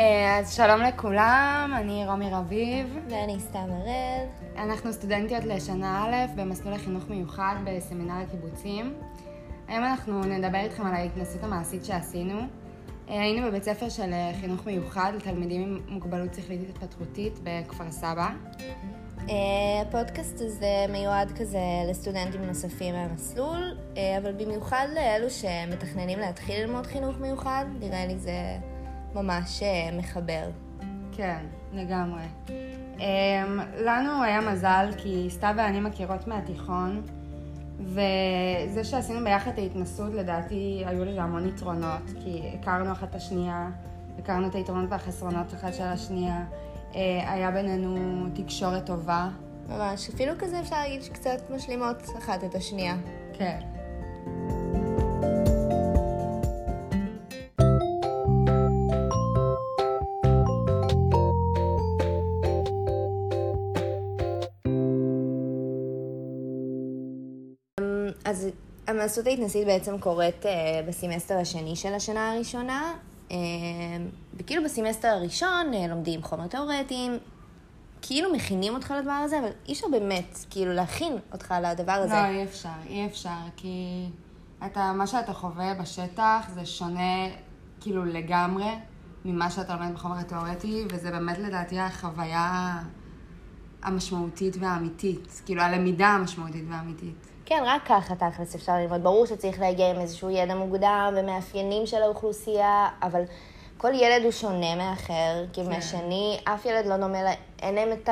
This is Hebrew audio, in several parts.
אה, אז שלום לכולם, אני רומי רביב. ואני סתם הראל. אנחנו סטודנטיות לשנה א' במסלול לחינוך מיוחד בסמינר הקיבוצים. היום אנחנו נדבר איתכם על ההתנסות המעשית שעשינו. אה, היינו בבית ספר של אה, חינוך מיוחד לתלמידים עם מוגבלות שכלית התפתחותית בכפר סבא. הפודקאסט הזה מיועד כזה לסטודנטים נוספים מהמסלול, אבל במיוחד לאלו שמתכננים להתחיל ללמוד חינוך מיוחד, נראה לי זה ממש מחבר. כן, לגמרי. לנו היה מזל כי סתיו ואני מכירות מהתיכון, וזה שעשינו ביחד את ההתנסות, לדעתי היו לזה המון יתרונות, כי הכרנו אחת את השנייה, הכרנו את היתרונות והחסרונות אחת של השנייה, היה בינינו תקשורת טובה. ממש, אפילו כזה אפשר להגיד שקצת משלימות אחת את השנייה. כן. אז המעשות ההתנסית בעצם קורית אה, בסמסטר השני של השנה הראשונה. אה, וכאילו בסמסטר הראשון אה, לומדים חומר תיאורטיים, כאילו מכינים אותך לדבר הזה, אבל אי אפשר באמת, כאילו, להכין אותך לדבר הזה. לא, אי אפשר, אי אפשר, כי אתה, מה שאתה חווה בשטח זה שונה, כאילו, לגמרי ממה שאתה לומד בחומר התיאורטי, וזה באמת לדעתי החוויה המשמעותית והאמיתית, כאילו, הלמידה המשמעותית והאמיתית. כן, רק ככה תכלס אפשר ללמוד. ברור שצריך להגיע עם איזשהו ידע מוקדם ומאפיינים של האוכלוסייה, אבל כל ילד הוא שונה מאחר, כי כן. מהשני, אף ילד לא דומה, אין להם את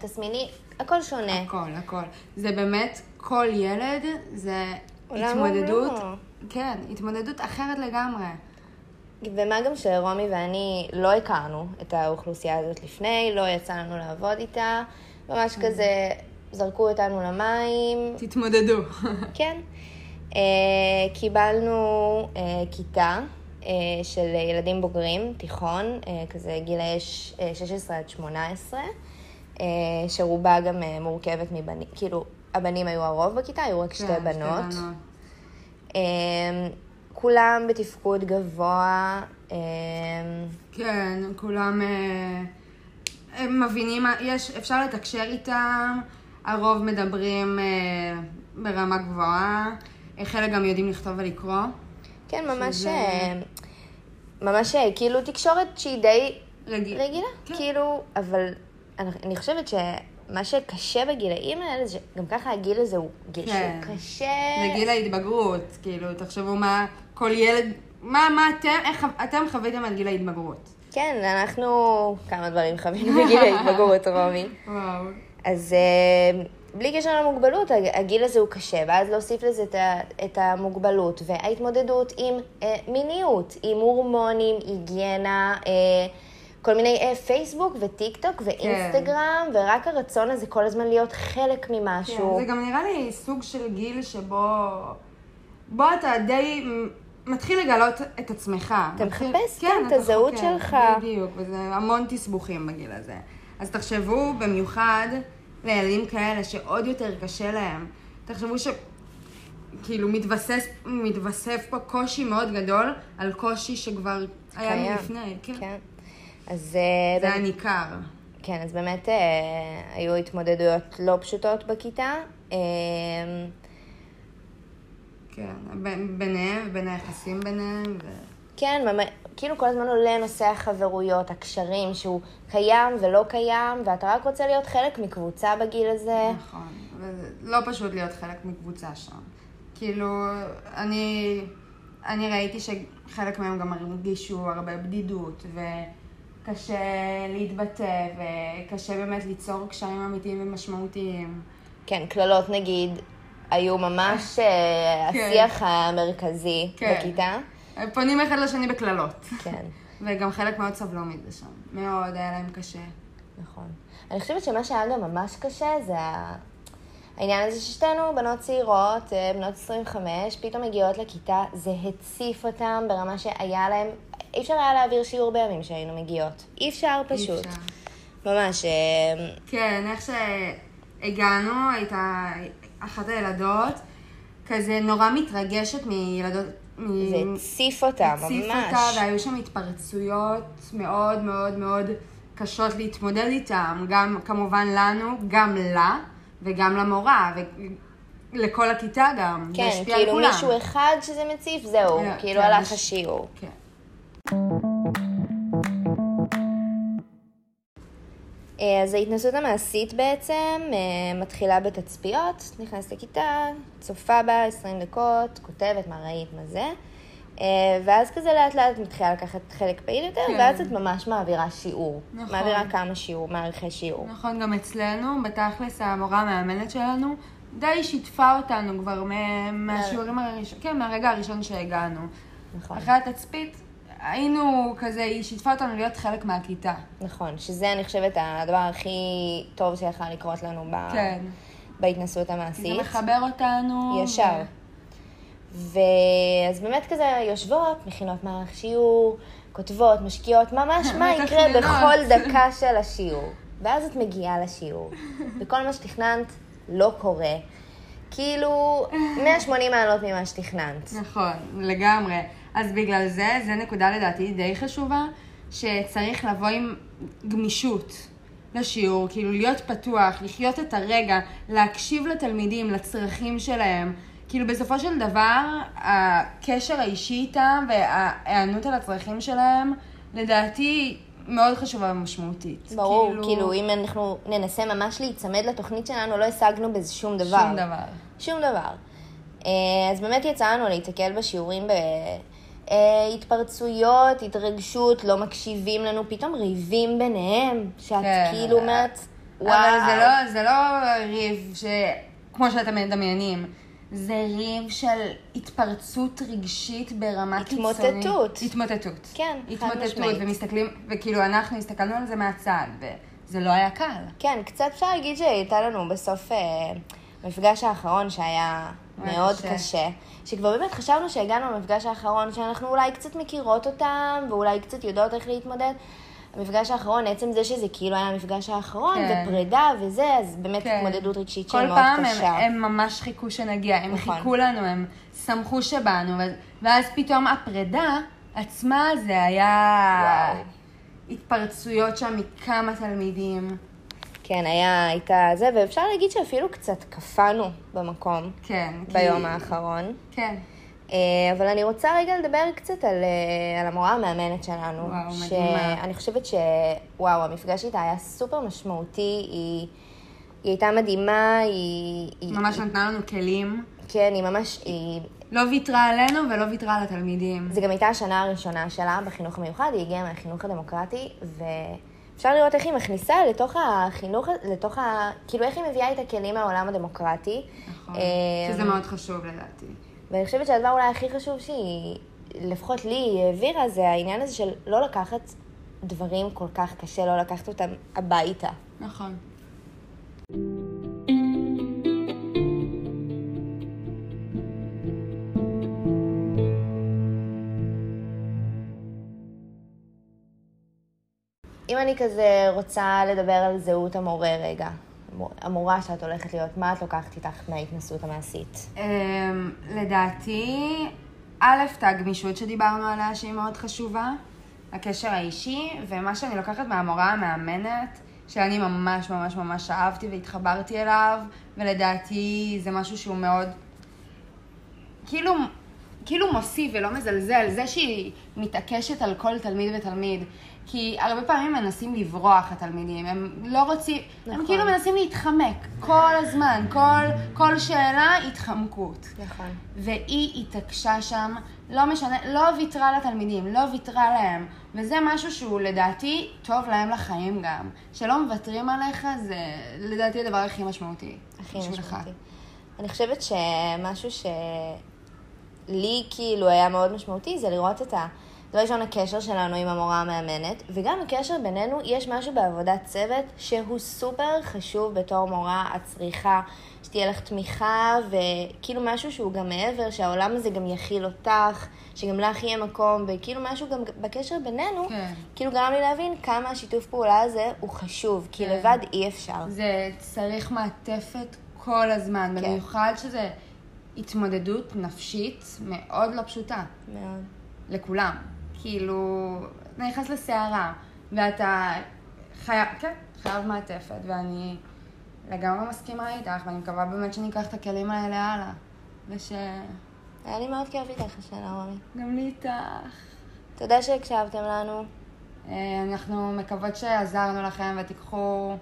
תסמיני, הכל שונה. הכל, הכל. זה באמת, כל ילד זה התמודדות, כן, התמודדות אחרת לגמרי. ומה גם שרומי ואני לא הכרנו את האוכלוסייה הזאת לפני, לא יצא לנו לעבוד איתה, ממש כן. כזה זרקו אותנו למים. תתמודדו. כן. Uh, קיבלנו uh, כיתה uh, של ילדים בוגרים, תיכון, כזה גילאי 16 עד 18, uh, שרובה גם מורכבת מבנים, כאילו, הבנים היו הרוב בכיתה, היו רק כן, שתי בנות. שתי בנות. כולם בתפקוד גבוה. Uh, כן, כולם uh, הם מבינים, יש, אפשר לתקשר איתם. הרוב מדברים אה, ברמה גבוהה, אה, חלק גם יודעים לכתוב ולקרוא. כן, ממש, שזה... אה, ממש כאילו תקשורת שהיא די רגיל. רגילה, כן. כאילו, אבל אני חושבת שמה שקשה בגילאים האלה, זה שגם ככה הגיל הזה הוא גיל כן. שהוא קשה. זה גיל ההתבגרות, כאילו, תחשבו מה כל ילד, מה, מה אתם, איך אתם חוויתם על גיל ההתבגרות. כן, אנחנו כמה דברים חווינו בגיל ההתבגרות, רומי. וואו. אז אה, בלי קשר למוגבלות, הגיל הזה הוא קשה, ואז להוסיף לזה את המוגבלות, וההתמודדות עם אה, מיניות, עם הורמונים, היגיינה, אה, כל מיני פייסבוק וטיק טוק ואינסטגרם, כן. ורק הרצון הזה כל הזמן להיות חלק ממשהו. כן, זה גם נראה לי סוג של גיל שבו... בו אתה די מתחיל לגלות את עצמך. אתה מתחיל... מחפש כן, כן את הזהות כן, שלך. בדיוק, וזה המון תסבוכים בגיל הזה. אז תחשבו במיוחד לילדים כאלה שעוד יותר קשה להם. תחשבו ש... כאילו מתווסף, מתווסף פה קושי מאוד גדול על קושי שכבר היה לנו לפני. כן. כן. אז... אה, זה היה ניכר. כן, אז באמת אה, היו התמודדויות לא פשוטות בכיתה. אה, כן, ביניהם ובין היחסים ביניהם. ו... כן, כאילו כל הזמן עולה נושא החברויות, הקשרים, שהוא קיים ולא קיים, ואתה רק רוצה להיות חלק מקבוצה בגיל הזה. נכון, ולא פשוט להיות חלק מקבוצה שם. כאילו, אני, אני ראיתי שחלק מהם גם הרגישו הרבה בדידות, וקשה להתבטא, וקשה באמת ליצור קשרים אמיתיים ומשמעותיים. כן, קללות נגיד, היו ממש אה, כן. השיח המרכזי כן. בכיתה. פונים אחד לשני בקללות. כן. וגם חלק מאוד סבלו מזה שם. מאוד היה להם קשה. נכון. אני חושבת שמה שהיה גם ממש קשה זה העניין הזה ששתינו בנות צעירות, אה, בנות 25, פתאום מגיעות לכיתה, זה הציף אותם ברמה שהיה להם, אי אפשר היה להעביר שיעור בימים שהיינו מגיעות. אי אפשר פשוט. אי אפשר. ממש. אה, כן, איך שהגענו, הייתה אחת הילדות כזה נורא מתרגשת מילדות מ- זה הציף אותה, הציף ממש. אותה, והיו שם התפרצויות מאוד מאוד מאוד קשות להתמודד איתן, גם כמובן לנו, גם לה, וגם למורה, ולכל הכיתה גם. כן, השפיע על כאילו. מישהו אחד שזה מציף, זהו, כן, כאילו כן, הלך השיעור. כן. אז ההתנסות המעשית בעצם אה, מתחילה בתצפיות, נכנסת לכיתה, צופה בה 20 דקות, כותבת מה ראית, מה זה, אה, ואז כזה לאט לאט מתחילה לקחת חלק פעיל יותר, כן. ואז את ממש מעבירה שיעור. נכון. מעבירה כמה שיעור, מערכי שיעור. נכון, גם אצלנו, בתכלס המורה המאמנת שלנו, די שיתפה אותנו כבר מהשיעורים הראשונים, כן, מהרגע הראשון שהגענו. נכון. אחרי התצפית, היינו כזה, היא שיתפה אותנו להיות חלק מהכיתה. נכון, שזה אני חושבת הדבר הכי טוב שיכול לקרות לנו ב... כן. בהתנסות זה המעשית. מחבר אותנו. ישר. ואז באמת כזה יושבות, מכינות מערך שיעור, כותבות, משקיעות, ממש מה יקרה. בכל דקה של השיעור. ואז את מגיעה לשיעור, וכל מה שתכננת לא קורה. כאילו, 180 מעלות ממה שתכננת. נכון, לגמרי. אז בגלל זה, זו נקודה לדעתי די חשובה, שצריך לבוא עם גמישות לשיעור, כאילו להיות פתוח, לחיות את הרגע, להקשיב לתלמידים, לצרכים שלהם. כאילו בסופו של דבר, הקשר האישי איתם וההיענות על הצרכים שלהם, לדעתי מאוד חשובה ומשמעותית. ברור, כאילו, אם אנחנו ננסה ממש להיצמד לתוכנית שלנו, לא השגנו בזה שום דבר. שום דבר. שום דבר. אה, אז באמת יצא לנו להיתקל בשיעורים בהתפרצויות, התרגשות, לא מקשיבים לנו, פתאום ריבים ביניהם, שאת כן. כאילו אומרת, וואו. אבל זה לא, זה לא ריב ש... כמו שאתם מדמיינים. זה ריב של התפרצות רגשית ברמה קיצונית. התמוטטות. התמוטטות. כן, חד התמוטטות, משמעית. ומסתכלים, וכאילו אנחנו הסתכלנו על זה מהצד, וזה לא היה קל. כן, קצת אפשר להגיד שהייתה לנו בסוף אה, המפגש האחרון שהיה היה מאוד קשה. קשה. שכבר באמת חשבנו שהגענו למפגש האחרון, שאנחנו אולי קצת מכירות אותם, ואולי קצת יודעות איך להתמודד. המפגש האחרון, עצם זה שזה כאילו היה המפגש האחרון, כן. ופרידה וזה, אז באמת כן. התמודדות רגשית שהיא כל מאוד פעם קשה. הם, הם ממש חיכו שנגיע, הם נכון. חיכו לנו, הם שמחו שבאנו, ואז פתאום הפרידה עצמה זה היה וואו. התפרצויות שם מכמה תלמידים. כן, היה, הייתה זה, ואפשר להגיד שאפילו קצת קפאנו במקום כן. כי- ביום האחרון. כן. אה, אבל אני רוצה רגע לדבר קצת על, אה, על המורה המאמנת שלנו. וואו, מדהימה. שאני חושבת שוואו, המפגש איתה היה סופר משמעותי, היא, היא הייתה מדהימה, היא... ממש היא, נתנה לנו כלים. כן, היא ממש... היא, לא ויתרה עלינו ולא ויתרה על התלמידים. זה גם הייתה השנה הראשונה שלה בחינוך המיוחד, היא הגיעה מהחינוך הדמוקרטי, ואפשר לראות איך היא מכניסה לתוך החינוך, לתוך ה... כאילו איך היא מביאה את הכלים מהעולם הדמוקרטי. נכון. אה, שזה מאוד חשוב לדעתי. ואני חושבת שהדבר אולי הכי חשוב שהיא, לפחות לי, היא העבירה, זה העניין הזה של לא לקחת דברים כל כך קשה, לא לקחת אותם הביתה. נכון. אם אני כזה רוצה לדבר על זהות המורה רגע, המורה שאת הולכת להיות, מה את לוקחת איתך מההתנסות המעשית? אמ, לדעתי, א', את הגמישות שדיברנו עליה, שהיא מאוד חשובה, הקשר האישי, ומה שאני לוקחת מהמורה המאמנת, שאני ממש ממש ממש אהבתי והתחברתי אליו, ולדעתי זה משהו שהוא מאוד, כאילו, כאילו מוסיף ולא מזלזל, זה שהיא מתעקשת על כל תלמיד ותלמיד. כי הרבה פעמים מנסים לברוח התלמידים, הם לא רוצים, הם נכון. כאילו מנסים להתחמק כל הזמן, כל, כל שאלה התחמקות. נכון. והיא התעקשה שם, לא משנה, לא ויתרה לתלמידים, לא ויתרה להם. וזה משהו שהוא לדעתי טוב להם לחיים גם. שלא מוותרים עליך זה לדעתי הדבר הכי משמעותי. הכי. משמעותי. אני חושבת שמשהו שלי כאילו היה מאוד משמעותי זה לראות את ה... דבר ראשון, הקשר שלנו עם המורה המאמנת, וגם הקשר בינינו, יש משהו בעבודת צוות שהוא סופר חשוב בתור מורה. את צריכה שתהיה לך תמיכה, וכאילו משהו שהוא גם מעבר, שהעולם הזה גם יכיל אותך, שגם לך יהיה מקום, וכאילו משהו גם בקשר בינינו, כן. כאילו גרם לי להבין כמה השיתוף פעולה הזה הוא חשוב, כי כן. לבד אי אפשר. זה צריך מעטפת כל הזמן, כן. במיוחד שזה התמודדות נפשית מאוד לא פשוטה. מאוד. לכולם. כאילו, אתה נכנס לסערה, ואתה חייב, כן, חייב מעטפת, ואני לגמרי מסכימה איתך, ואני מקווה באמת שניקח את הכלים האלה הלאה. וש... היה לי מאוד כיף איתך השנה, רומי. גם לי איתך. תודה שהקשבתם לנו. אה, אנחנו מקוות שעזרנו לכם ותיקחו,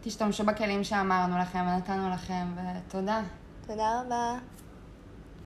תשתמשו בכלים שאמרנו לכם ונתנו לכם, ותודה. תודה רבה.